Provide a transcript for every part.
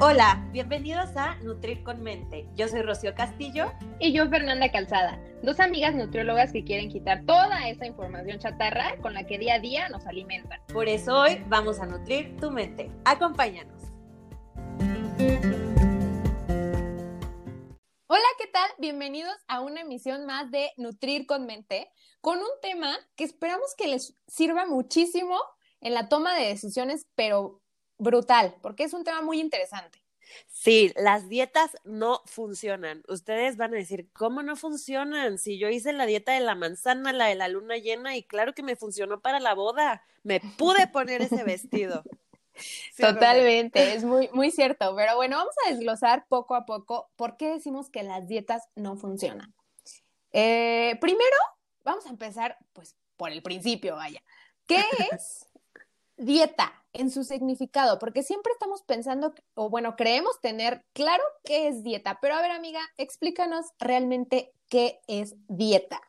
Hola, bienvenidos a Nutrir con Mente. Yo soy Rocío Castillo. Y yo Fernanda Calzada, dos amigas nutriólogas que quieren quitar toda esa información chatarra con la que día a día nos alimentan. Por eso hoy vamos a nutrir tu mente. Acompáñanos. Hola, ¿qué tal? Bienvenidos a una emisión más de Nutrir con Mente, con un tema que esperamos que les sirva muchísimo en la toma de decisiones, pero brutal, porque es un tema muy interesante. Sí, las dietas no funcionan. Ustedes van a decir, ¿cómo no funcionan? Si yo hice la dieta de la manzana, la de la luna llena, y claro que me funcionó para la boda. Me pude poner ese vestido. Totalmente, es muy, muy cierto. Pero bueno, vamos a desglosar poco a poco por qué decimos que las dietas no funcionan. Eh, primero, vamos a empezar, pues, por el principio, vaya. ¿Qué es dieta? en su significado, porque siempre estamos pensando, o bueno, creemos tener claro qué es dieta, pero a ver amiga, explícanos realmente qué es dieta.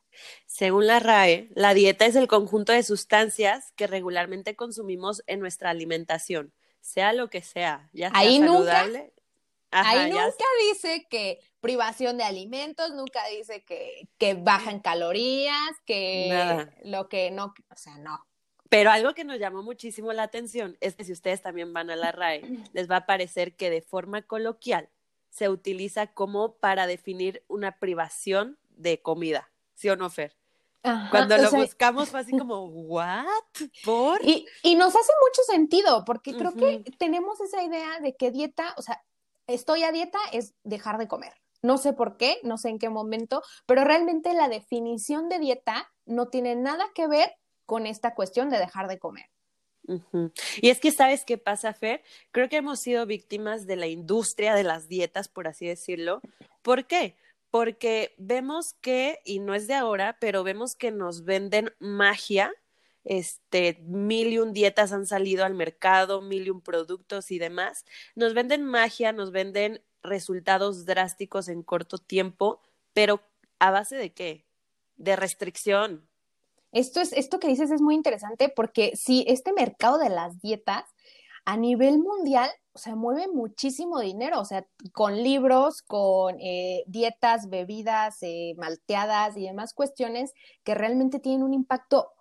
Según la RAE, la dieta es el conjunto de sustancias que regularmente consumimos en nuestra alimentación, sea lo que sea, ya sea ahí saludable. Nunca, ahí nunca dice que privación de alimentos, nunca dice que, que bajan calorías, que lo que no, o sea, no. Pero algo que nos llamó muchísimo la atención es que si ustedes también van a la RAE, les va a parecer que de forma coloquial se utiliza como para definir una privación de comida, ¿sí o no, Fer? Cuando lo buscamos fue así como, ¿what? ¿Por? Y, y nos hace mucho sentido, porque creo que tenemos esa idea de que dieta, o sea, estoy a dieta es dejar de comer. No sé por qué, no sé en qué momento, pero realmente la definición de dieta no tiene nada que ver con esta cuestión de dejar de comer. Y es que, ¿sabes qué pasa, Fer? Creo que hemos sido víctimas de la industria de las dietas, por así decirlo. ¿Por qué? Porque vemos que, y no es de ahora, pero vemos que nos venden magia, este, mil y un dietas han salido al mercado, mil y un productos y demás. Nos venden magia, nos venden resultados drásticos en corto tiempo, pero ¿a base de qué? De restricción, esto, es, esto que dices es muy interesante porque si este mercado de las dietas a nivel mundial, o sea, mueve muchísimo dinero, o sea, con libros, con eh, dietas, bebidas, eh, malteadas y demás cuestiones que realmente tienen un impacto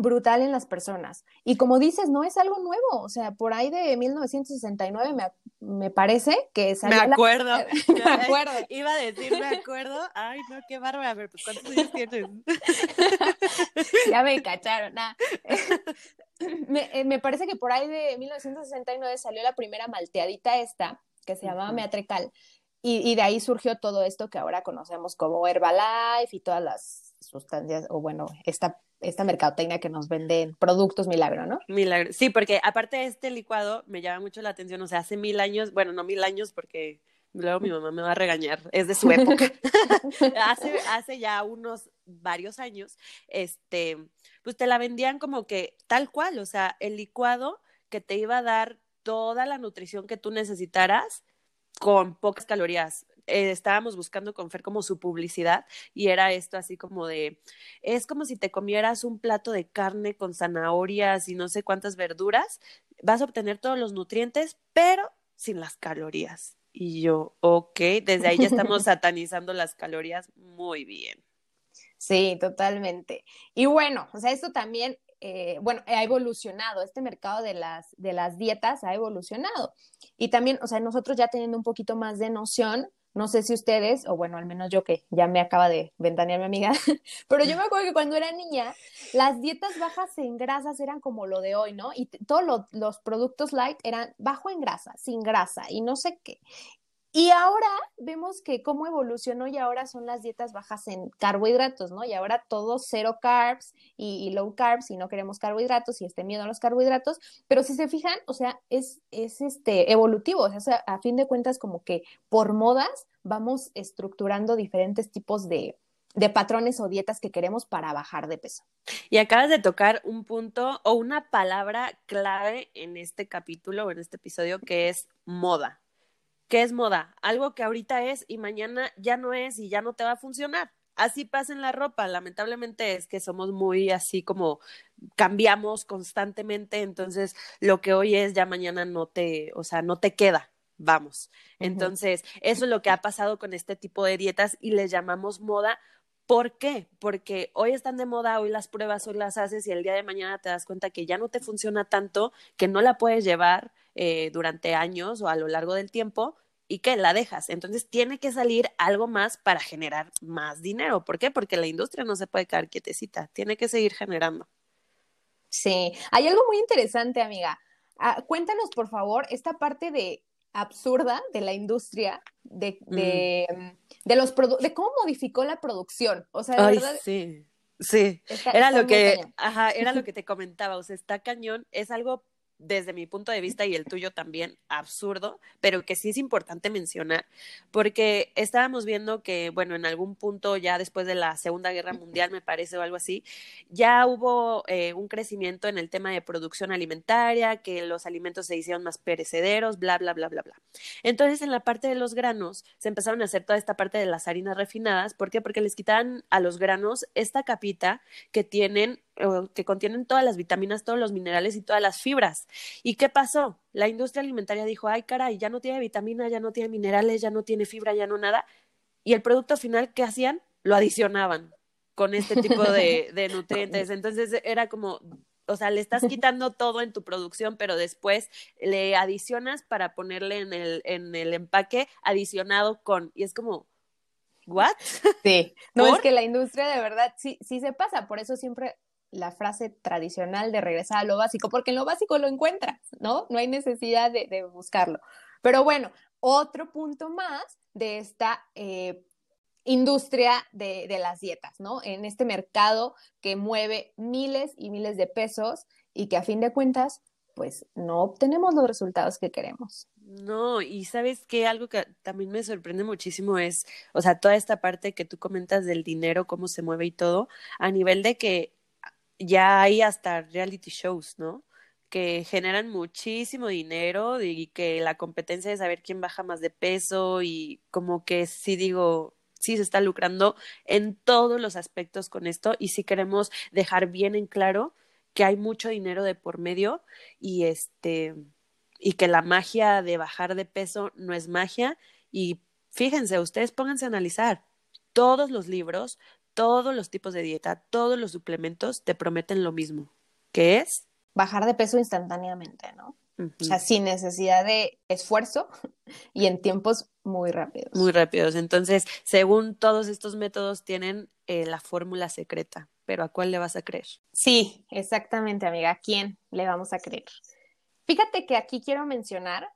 brutal en las personas. Y como dices, no es algo nuevo, o sea, por ahí de 1969 me, me parece que salió Me acuerdo. me acuerdo. Iba a decir, me acuerdo. Ay, no, qué bárbaro. A ver, pues, ¿cuántos años tienes? ya me cacharon. me, eh, me, parece que por ahí de 1969 salió la primera malteadita esta, que se llamaba Meatrecal. Y, y de ahí surgió todo esto que ahora conocemos como Herbalife y todas las sustancias, o bueno, esta esta mercadotecnia que nos venden productos milagro, ¿no? Milagro. Sí, porque aparte de este licuado me llama mucho la atención, o sea, hace mil años, bueno, no mil años porque luego mi mamá me va a regañar, es de su época. hace, hace ya unos varios años, este, pues te la vendían como que tal cual, o sea, el licuado que te iba a dar toda la nutrición que tú necesitaras con pocas calorías. Eh, estábamos buscando con Fer como su publicidad y era esto así como de, es como si te comieras un plato de carne con zanahorias y no sé cuántas verduras, vas a obtener todos los nutrientes, pero sin las calorías. Y yo, ok, desde ahí ya estamos satanizando las calorías muy bien. Sí, totalmente. Y bueno, o sea, esto también eh, bueno, ha evolucionado, este mercado de las, de las dietas ha evolucionado. Y también, o sea, nosotros ya teniendo un poquito más de noción, no sé si ustedes, o bueno, al menos yo que ya me acaba de ventanear mi amiga, pero yo me acuerdo que cuando era niña, las dietas bajas en grasas eran como lo de hoy, ¿no? Y todos los productos light eran bajo en grasa, sin grasa y no sé qué. Y ahora vemos que cómo evolucionó y ahora son las dietas bajas en carbohidratos, ¿no? Y ahora todo cero carbs y, low carbs y no queremos carbohidratos y este miedo a los carbohidratos, pero si se fijan, o sea, es, es este evolutivo, o sea, a fin de cuentas como que por modas vamos estructurando diferentes tipos de, de patrones o dietas que queremos para bajar de peso. Y acabas de tocar un punto o una palabra clave en este capítulo o en este episodio que es moda. ¿Qué es moda? Algo que ahorita es y mañana ya no es y ya no te va a funcionar. Así pasa en la ropa. Lamentablemente es que somos muy así como cambiamos constantemente, entonces lo que hoy es ya mañana no te, o sea, no te queda. vamos. Entonces, eso es lo que ha pasado con este tipo de dietas y les llamamos moda. ¿Por qué? Porque hoy están de moda, hoy las pruebas, hoy las haces y el día de mañana te das cuenta que ya no te funciona tanto, que no la puedes llevar eh, durante años o a lo largo del tiempo y que la dejas. Entonces tiene que salir algo más para generar más dinero. ¿Por qué? Porque la industria no se puede quedar quietecita, tiene que seguir generando. Sí, hay algo muy interesante, amiga. Ah, cuéntanos, por favor, esta parte de absurda de la industria de, de, mm, los de cómo modificó la producción. O sea, de verdad. Sí, sí. era lo que, ajá, era lo que te comentaba. O sea, está cañón. Es algo desde mi punto de vista y el tuyo también absurdo, pero que sí es importante mencionar, porque estábamos viendo que, bueno, en algún punto ya después de la Segunda Guerra Mundial, me parece, o algo así, ya hubo eh, un crecimiento en el tema de producción alimentaria, que los alimentos se hicieron más perecederos, bla, bla, bla, bla, bla. Entonces, en la parte de los granos, se empezaron a hacer toda esta parte de las harinas refinadas, ¿por qué? Porque les quitaban a los granos esta capita que tienen que contienen todas las vitaminas, todos los minerales y todas las fibras. ¿Y qué pasó? La industria alimentaria dijo, ay caray, ya no tiene vitamina, ya no tiene minerales, ya no tiene fibra, ya no nada. Y el producto final, ¿qué hacían? Lo adicionaban con este tipo de, de nutrientes. Entonces era como, o sea, le estás quitando todo en tu producción, pero después le adicionas para ponerle en el, en el empaque adicionado con, y es como, ¿what? Sí, no es que la industria de verdad sí, sí se pasa, por eso siempre la frase tradicional de regresar a lo básico, porque en lo básico lo encuentras, ¿no? No hay necesidad de, buscarlo. Pero bueno, otro punto más de esta eh, industria de, de, las dietas, ¿no? En este mercado que mueve miles y miles de pesos y que a fin de cuentas, pues no obtenemos los resultados que queremos. No, y sabes que algo que también me sorprende muchísimo es, o sea, toda esta parte que tú comentas del dinero, cómo se mueve y todo, a nivel de que ya hay hasta reality shows, ¿no? Que generan muchísimo dinero y que la competencia de saber quién baja más de peso y como que sí digo, sí se está lucrando en todos los aspectos con esto y sí queremos dejar bien en claro que hay mucho dinero de por medio y este y que la magia de bajar de peso no es magia y fíjense, ustedes pónganse a analizar todos los libros, todos los tipos de dieta, todos los suplementos te prometen lo mismo, que es bajar de peso instantáneamente, ¿no? O sea, sin necesidad de esfuerzo y en tiempos muy rápidos. Muy rápidos. Entonces, según todos estos métodos, tienen eh, la fórmula secreta. Pero ¿a cuál le vas a creer? Sí, exactamente, amiga. ¿A quién le vamos a creer? Fíjate que aquí quiero mencionar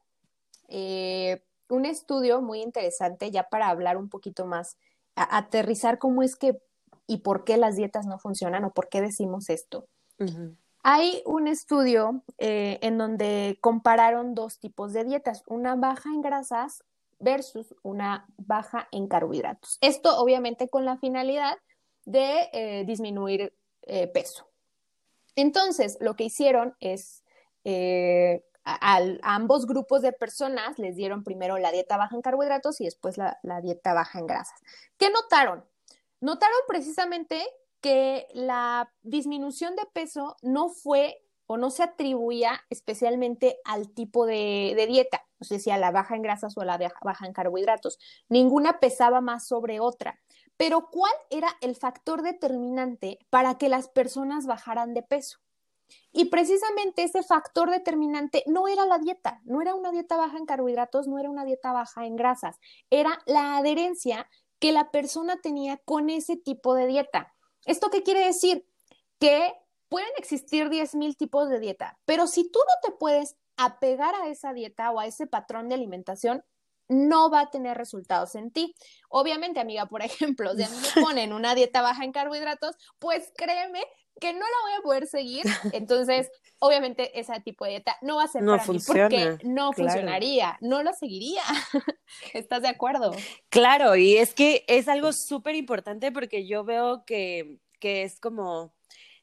eh, un estudio muy interesante, ya para hablar un poquito más, aterrizar cómo es que y por qué las dietas no funcionan o por qué decimos esto. Hay un estudio eh, en donde compararon dos tipos de dietas, una baja en grasas versus una baja en carbohidratos. Esto obviamente con la finalidad de eh, disminuir eh, peso. Entonces, lo que hicieron es a, ambos grupos de personas les dieron primero la dieta baja en carbohidratos y después la, la dieta baja en grasas. ¿Qué notaron? Notaron precisamente que la disminución de peso no fue o no se atribuía especialmente al tipo de, dieta, no sé si a la baja en grasas o a la baja en carbohidratos. Ninguna pesaba más sobre otra. Pero ¿cuál era el factor determinante para que las personas bajaran de peso? Y precisamente ese factor determinante no era la dieta, no era una dieta baja en carbohidratos, no era una dieta baja en grasas, era la adherencia que la persona tenía con ese tipo de dieta. ¿Esto qué quiere decir? Que pueden existir 10.000 tipos de dieta, pero si tú no te puedes apegar a esa dieta o a ese patrón de alimentación, no va a tener resultados en ti. Obviamente, amiga, por ejemplo, si a mí me ponen una dieta baja en carbohidratos, pues créeme que no la voy a poder seguir. Entonces, obviamente, ese tipo de dieta no va a ser no para funciona, mí porque no funcionaría, no lo seguiría. ¿Estás de acuerdo? Claro, y es que es algo súper importante porque yo veo que, que es como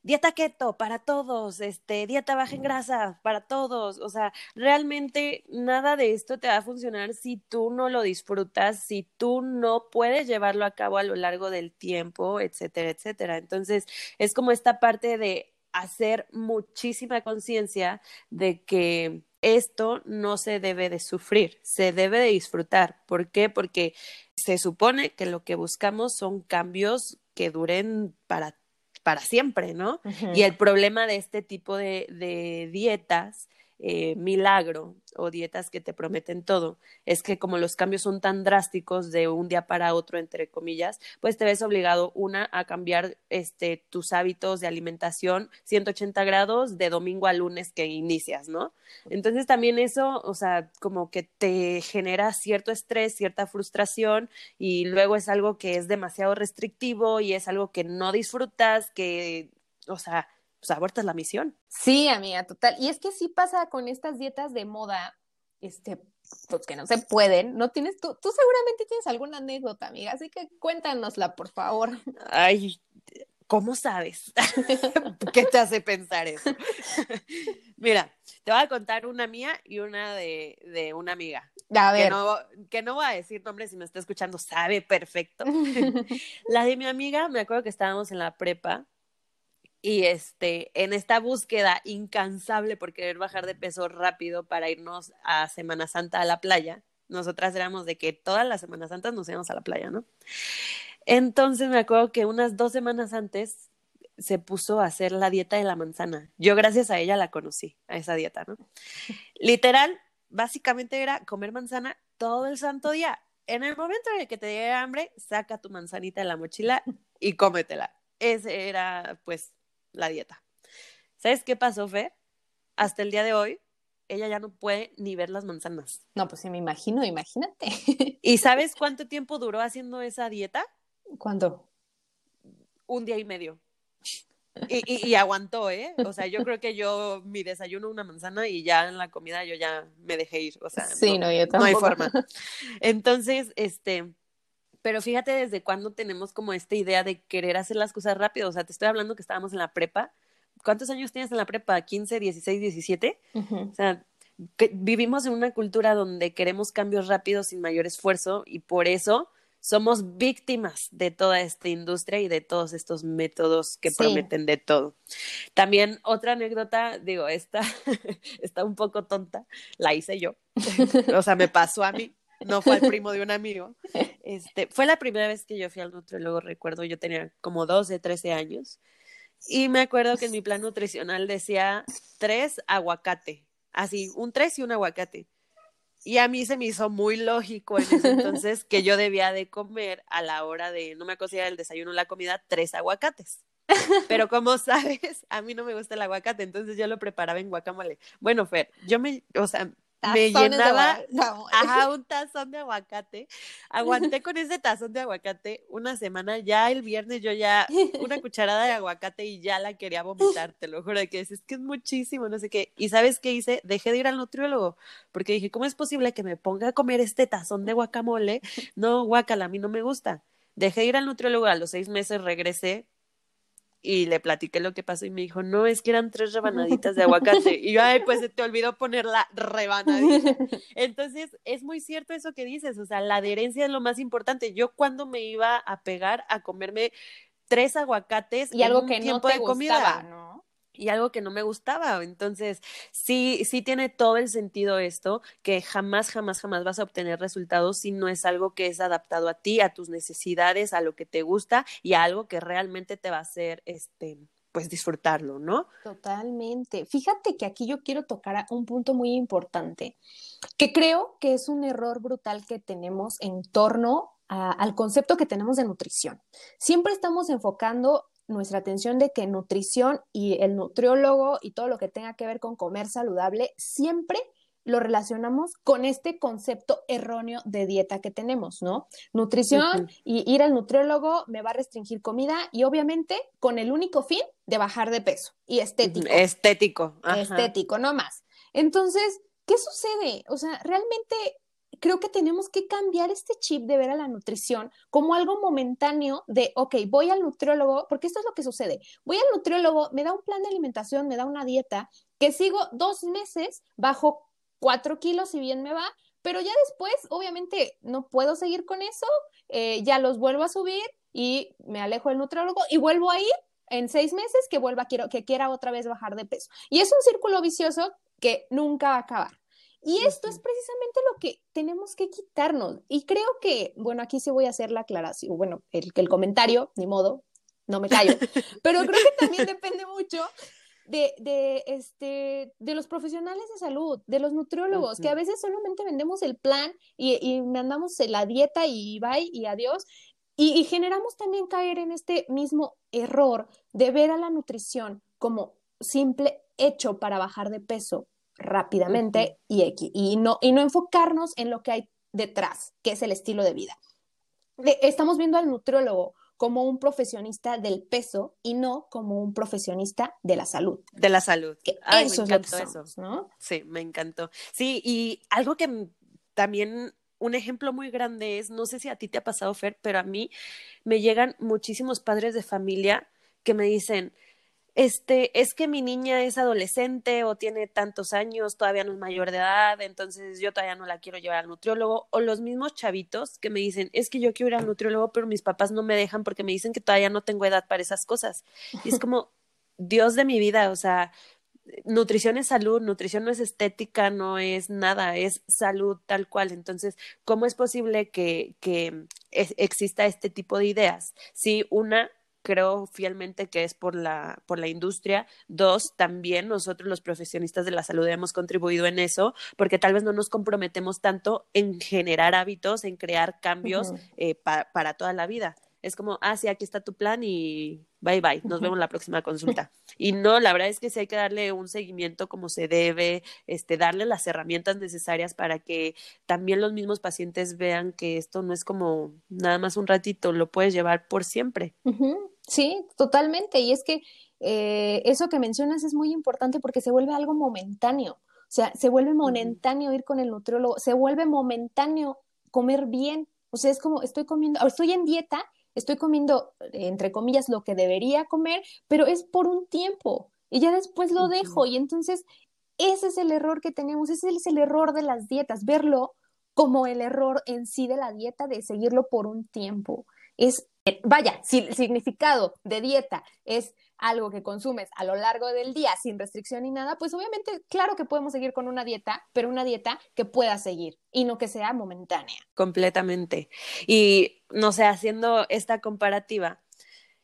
dieta keto para todos, este, dieta baja en grasa para todos, o sea, realmente nada de esto te va a funcionar si tú no lo disfrutas, si tú no puedes llevarlo a cabo a lo largo del tiempo, etcétera, etcétera. Entonces, es como esta parte de hacer muchísima conciencia de que esto no se debe de sufrir, se debe de disfrutar. ¿Por qué? Porque se supone que lo que buscamos son cambios que duren para, para siempre, ¿no? Y el problema de este tipo de, de dietas eh, milagro o dietas que te prometen todo, es que como los cambios son tan drásticos de un día para otro, entre comillas, pues te ves obligado, una, a cambiar este, tus hábitos de alimentación 180 grados de domingo a lunes que inicias, ¿no? Entonces también eso, o sea, como que te genera cierto estrés, cierta frustración y luego es algo que es demasiado restrictivo y es algo que no disfrutas, que, o sea, pues abortas la misión. Sí, amiga, total. Y es que sí pasa con estas dietas de moda, este, pues que no se pueden. No tienes, tú, tú seguramente tienes alguna anécdota, amiga, así que cuéntanosla, por favor. Ay, ¿cómo sabes? ¿Qué te hace pensar eso? Mira, te voy a contar una mía y una de, de una amiga. A ver. Que no, que no voy a decir nombre si me está escuchando, sabe perfecto. la de mi amiga, me acuerdo que estábamos en la prepa y este, en esta búsqueda incansable por querer bajar de peso rápido para irnos a Semana Santa a la playa, nosotras éramos de que todas las Semanas Santas nos íbamos a la playa, ¿no? Entonces me acuerdo que unas dos semanas antes se puso a hacer la dieta de la manzana. Yo gracias a ella la conocí, a esa dieta, ¿no? Literal, básicamente era comer manzana todo el santo día. En el momento en el que te llegue hambre, saca tu manzanita de la mochila y cómetela. Ese era, pues, la dieta. ¿Sabes qué pasó, Fe? Hasta el día de hoy, ella ya no puede ni ver las manzanas. No, pues sí, me imagino, imagínate. ¿Y sabes cuánto tiempo duró haciendo esa dieta? ¿Cuándo? Un día y medio. Y, y, aguantó, ¿eh? O sea, yo creo que yo mi desayuno una manzana y ya en la comida yo ya me dejé ir. O sea, sí, no, yo no hay forma. Entonces, este, pero fíjate desde cuándo tenemos como esta idea de querer hacer las cosas rápido. O sea, te estoy hablando que estábamos en la prepa. ¿Cuántos años tienes en la prepa? ¿15, 16, 17? O sea, vivimos en una cultura donde queremos cambios rápidos sin mayor esfuerzo y por eso somos víctimas de toda esta industria y de todos estos métodos que prometen de todo. También otra anécdota, digo, esta está un poco tonta, la hice yo, o sea, me pasó a mí no fue el primo de un amigo. Este, fue la primera vez que yo fui al nutriólogo, recuerdo, yo tenía como 12, 13 años. Y me acuerdo que en mi plan nutricional decía tres aguacate, así, un tres y un aguacate. Y a mí se me hizo muy lógico en ese entonces que yo debía de comer a la hora de, no me acuerdo el desayuno la comida, tres aguacates. Pero como sabes, a mí no me gusta el aguacate, entonces yo lo preparaba en guacamole. Bueno, Fer, yo me, o sea, me llenaba un tazón de aguacate. Aguanté con ese tazón de aguacate una semana. Ya el viernes yo ya una cucharada de aguacate y ya la quería vomitar, te lo juro, de que es, que es muchísimo, no sé qué. ¿Y sabes qué hice? Dejé de ir al nutriólogo porque dije, ¿cómo es posible que me ponga a comer este tazón de guacamole? No, guacala, a mí no me gusta. Dejé de ir al nutriólogo, a los seis meses regresé y le platiqué lo que pasó y me dijo, no, es que eran tres rebanaditas de aguacate. Y yo, ay, pues se te olvidó poner la rebanadita. Entonces, es muy cierto eso que dices, o sea, la adherencia es lo más importante. Yo cuando me iba a pegar a comerme tres aguacates y algo que no te de comida, ¿no? Y algo que no me gustaba. Entonces, sí, sí tiene todo el sentido esto, que jamás, jamás, jamás vas a obtener resultados si no es algo que es adaptado a ti, a tus necesidades, a lo que te gusta y a algo que realmente te va a hacer, este, pues disfrutarlo, ¿no? Totalmente. Fíjate que aquí yo quiero tocar un punto muy importante, que creo que es un error brutal que tenemos en torno al concepto que tenemos de nutrición. Siempre estamos enfocando nuestra atención de que nutrición y el nutriólogo y todo lo que tenga que ver con comer saludable siempre lo relacionamos con este concepto erróneo de dieta que tenemos, ¿no? Nutrición y ir al nutriólogo me va a restringir comida y obviamente con el único fin de bajar de peso y estético. Estético. Estético, no más. Entonces, ¿qué sucede? O sea, realmente creo que tenemos que cambiar este chip de ver a la nutrición como algo momentáneo de, ok, voy al nutriólogo, porque esto es lo que sucede. Voy al nutriólogo, me da un plan de alimentación, me da una dieta, que sigo dos meses, bajo cuatro kilos si bien me va, pero ya después, obviamente, no puedo seguir con eso, eh, ya los vuelvo a subir y me alejo del nutriólogo y vuelvo a ir en seis meses que vuelva, quiero, que quiera otra vez bajar de peso. Y es un círculo vicioso que nunca va a acabar. Y esto es precisamente lo que tenemos que quitarnos. Y creo que, bueno, aquí sí voy a hacer la aclaración, bueno, el, el comentario, ni modo, no me callo, pero creo que también depende mucho de, de, este, de los profesionales de salud, de los nutriólogos, que a veces solamente vendemos el plan y, y mandamos la dieta y bye y adiós. Y, y, generamos también caer en este mismo error de ver a la nutrición como simple hecho para bajar de peso rápidamente y, y, no, y no enfocarnos en lo que hay detrás, que es el estilo de vida. estamos viendo al nutriólogo como un profesionista del peso y no como un profesionista de la salud. De la salud. Que eso me es lo eso. ¿no? Sí, me encantó. Sí, y algo que también un ejemplo muy grande es, no sé si a ti te ha pasado, Fer, pero a mí me llegan muchísimos padres de familia que me dicen, este, es que mi niña es adolescente o tiene tantos años, todavía no es mayor de edad, entonces yo todavía no la quiero llevar al nutriólogo, o los mismos chavitos que me dicen, es que yo quiero ir al nutriólogo, pero mis papás no me dejan porque me dicen que todavía no tengo edad para esas cosas. Y es como, Dios de mi vida, o sea, nutrición es salud, nutrición no es estética, no es nada, es salud tal cual. Entonces, ¿cómo es posible que, que exista este tipo de ideas? Si una creo fielmente que es por la, por la industria. Dos, también nosotros los profesionistas de la salud hemos contribuido en eso, porque tal vez no nos comprometemos tanto en generar hábitos, en crear cambios eh, para toda la vida. Es como, ah, sí, aquí está tu plan y bye bye, nos vemos la próxima consulta. Y no, la verdad es que sí hay que darle un seguimiento como se debe, este, darle las herramientas necesarias para que también los mismos pacientes vean que esto no es como nada más un ratito, lo puedes llevar por siempre. Sí, totalmente. Y es que eh, eso que mencionas es muy importante porque se vuelve algo momentáneo. O sea, se vuelve momentáneo ir con el nutriólogo, se vuelve momentáneo comer bien. O sea, es como estoy comiendo, estoy en dieta, estoy comiendo, entre comillas, lo que debería comer, pero es por un tiempo y ya después lo dejo. Y entonces, ese es el error que tenemos, ese es el error de las dietas, verlo como el error en sí de la dieta de seguirlo por un tiempo. Es vaya, si el significado de dieta es algo que consumes a lo largo del día sin restricción ni nada, pues obviamente, claro que podemos seguir con una dieta, pero una dieta que pueda seguir y no que sea momentánea. Completamente. Y, no sé, haciendo esta comparativa,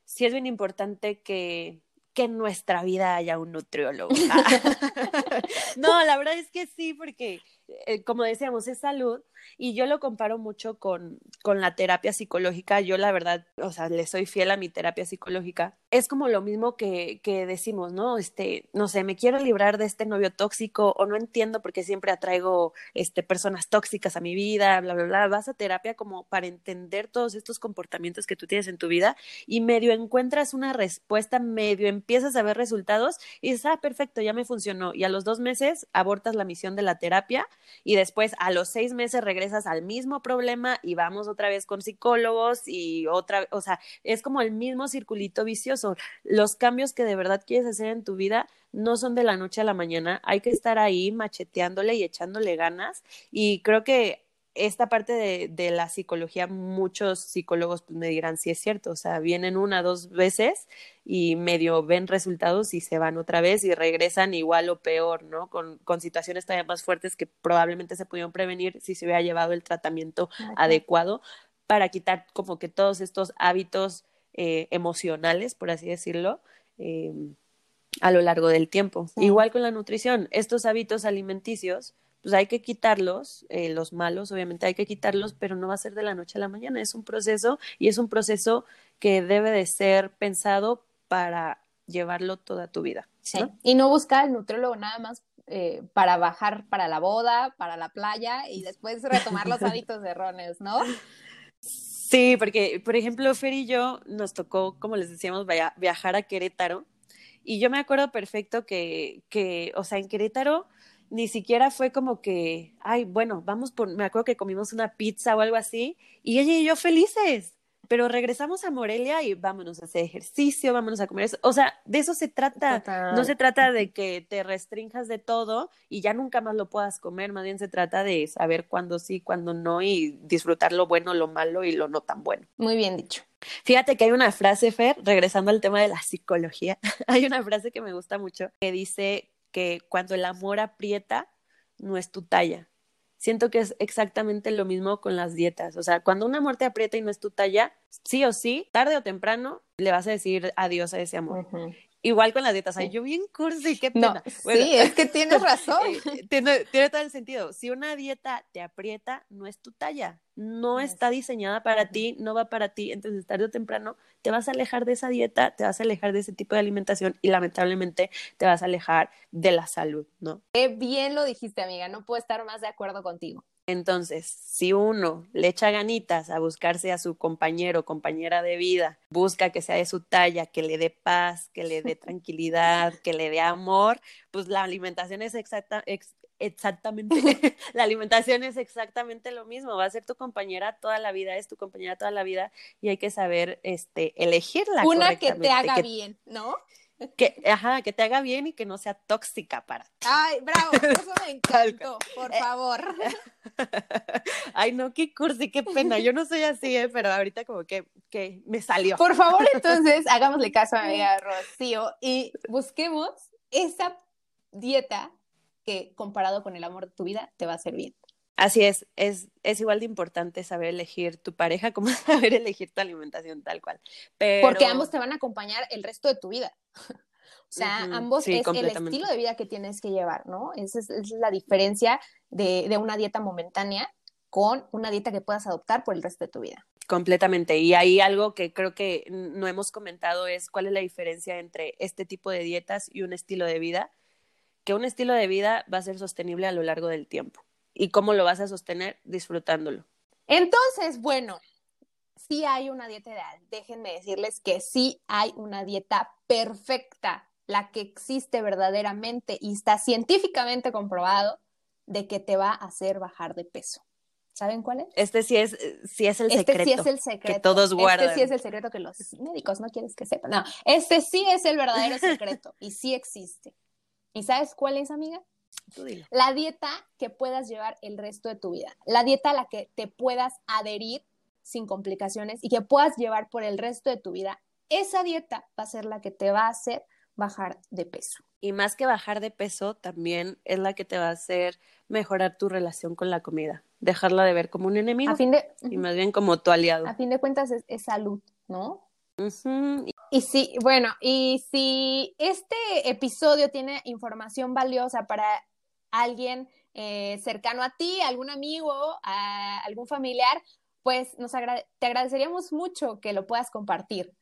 sí es bien importante que, que en nuestra vida haya un nutriólogo. no, la verdad es que sí, porque, eh, como decíamos, es salud y yo lo comparo mucho con, con la terapia psicológica. Yo la verdad, o sea, le soy fiel a mi terapia psicológica. Es como lo mismo que, que decimos, ¿no? Este, no sé, me quiero librar de este novio tóxico o no entiendo por qué siempre atraigo este, personas tóxicas a mi vida, bla, bla, bla. Vas a terapia como para entender todos estos comportamientos que tú tienes en tu vida y medio encuentras una respuesta, medio empiezas a ver resultados y dices, ah, perfecto, ya me funcionó. Y a los dos meses abortas la misión de la terapia y después a los seis meses regresas al mismo problema y vamos otra vez con psicólogos y otra, o sea, es como el mismo circulito vicioso. Los cambios que de verdad quieres hacer en tu vida no son de la noche a la mañana, hay que estar ahí macheteándole y echándole ganas y creo que esta parte de, de, la psicología, muchos psicólogos pues, me dirán si es cierto, o sea, vienen una, dos veces y medio ven resultados y se van otra vez y regresan igual o peor, ¿no? Con, con situaciones todavía más fuertes que probablemente se pudieron prevenir si se hubiera llevado el tratamiento adecuado para quitar como que todos estos hábitos eh, emocionales, por así decirlo. Eh, a lo largo del tiempo. Igual con la nutrición, estos hábitos alimenticios, pues hay que quitarlos, eh, los malos obviamente hay que quitarlos, pero no va a ser de la noche a la mañana, es un proceso y es un proceso que debe de ser pensado para llevarlo toda tu vida. Sí. Y no buscar el nutriólogo nada más eh, para bajar para la boda, para la playa y después retomar los hábitos erróneos, ¿no? Sí, porque, por ejemplo, Fer y yo nos tocó, como les decíamos, viajar a Querétaro. Y yo me acuerdo perfecto que, que, o sea, en Querétaro ni siquiera fue como que, ay, bueno, vamos por, me acuerdo que comimos una pizza o algo así, y ella y yo felices, pero regresamos a Morelia y vámonos a hacer ejercicio, vámonos a comer eso. O sea, de eso se trata. No se trata de que te restrinjas de todo y ya nunca más lo puedas comer, más bien se trata de saber cuándo sí, cuándo no y disfrutar lo bueno, lo malo y lo no tan bueno. Muy bien dicho. Fíjate que hay una frase, Fer, regresando al tema de la psicología, hay una frase que me gusta mucho que dice que cuando el amor aprieta, no es tu talla. Siento que es exactamente lo mismo con las dietas. O sea, cuando un amor te aprieta y no es tu talla, sí o sí, tarde o temprano, le vas a decir adiós a ese amor. Igual con las dietas, ay, yo bien cursi, qué pena. sí, es que tienes razón. Eh, tiene, tiene, todo el sentido. Si una dieta te aprieta, no es tu talla, no está diseñada para ti, no va para ti, entonces tarde o temprano te vas a alejar de esa dieta, te vas a alejar de ese tipo de alimentación y lamentablemente te vas a alejar de la salud, ¿no? Qué bien lo dijiste, amiga, no puedo estar más de acuerdo contigo. Entonces, si uno le echa ganitas a buscarse a su compañero o compañera de vida, busca que sea de su talla, que le dé paz, que le dé tranquilidad, que le dé amor, pues la alimentación es exacta, exactamente, la alimentación es exactamente lo mismo, va a ser tu compañera toda la vida, es tu compañera toda la vida y hay que saber este, elegirla. Una que te haga bien, ¿no? Que, ajá, que te haga bien y que no sea tóxica para ti. Ay, bravo, eso me encantó, por eh, favor. Ay, no, qué cursi, qué pena. Yo no soy así, ¿eh? pero ahorita como que, que me salió. Por favor, entonces, hagámosle caso a mi amiga Rocío y busquemos esa dieta que comparado con el amor de tu vida te va a hacer bien. Así es, es, es igual de importante saber elegir tu pareja como saber elegir tu alimentación tal cual. Porque ambos te van a acompañar el resto de tu vida. O sea, ambos es el estilo de vida que tienes que llevar, ¿no? Esa es, la diferencia de, de, una dieta momentánea con una dieta que puedas adoptar por el resto de tu vida. Completamente. Y hay algo que creo que no hemos comentado es cuál es la diferencia entre este tipo de dietas y un estilo de vida. Que un estilo de vida va a ser sostenible a lo largo del tiempo. ¿Y cómo lo vas a sostener? Disfrutándolo. Entonces, bueno, sí hay una dieta ideal. Déjenme decirles que sí hay una dieta perfecta, la que existe verdaderamente y está científicamente comprobado de que te va a hacer bajar de peso. ¿Saben cuál es? Este sí es, sí es el este secreto. sí es el secreto. Que todos guardan. Este sí es el secreto que los médicos no quieres que sepan. No, este sí es el verdadero secreto y sí existe. ¿Y sabes cuál es, amiga? La dieta que puedas llevar el resto de tu vida, la dieta a la que te puedas adherir sin complicaciones y que puedas llevar por el resto de tu vida, esa dieta va a ser la que te va a hacer bajar de peso. Y más que bajar de peso, también es la que te va a hacer mejorar tu relación con la comida, dejarla de ver como un enemigo y más bien como tu aliado. A fin de cuentas es, salud, ¿no? Y sí, bueno, y si este episodio tiene información valiosa para alguien eh, cercano a ti, algún amigo, a algún familiar, pues nos te agradeceríamos mucho que lo puedas compartir.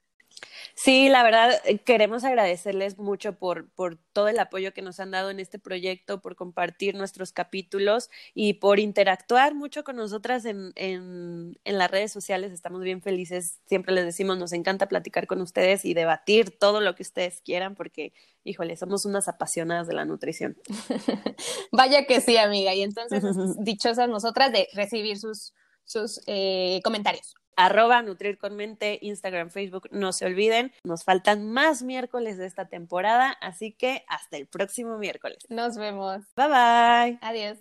Sí, la verdad, eh, queremos agradecerles mucho por, por todo el apoyo que nos han dado en este proyecto, por compartir nuestros capítulos y por interactuar mucho con nosotras en, en, en las redes sociales. Estamos bien felices. Siempre les decimos, nos encanta platicar con ustedes y debatir todo lo que ustedes quieran porque, híjole, somos unas apasionadas de la nutrición. Vaya que sí, amiga. Y entonces, dichosas nosotras de recibir sus, sus eh, comentarios arroba Nutrir con Mente, Instagram, Facebook, no se olviden. Nos faltan más miércoles de esta temporada, así que hasta el próximo miércoles. Nos vemos. Bye bye. Adiós.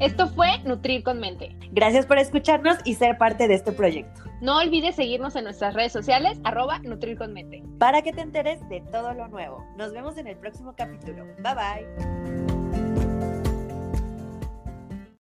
Esto fue Nutrir con Mente. Gracias por escucharnos y ser parte de este proyecto. No olvides seguirnos en nuestras redes sociales, arroba Nutrir con Mente. Para que te enteres de todo lo nuevo. Nos vemos en el próximo capítulo. Bye bye.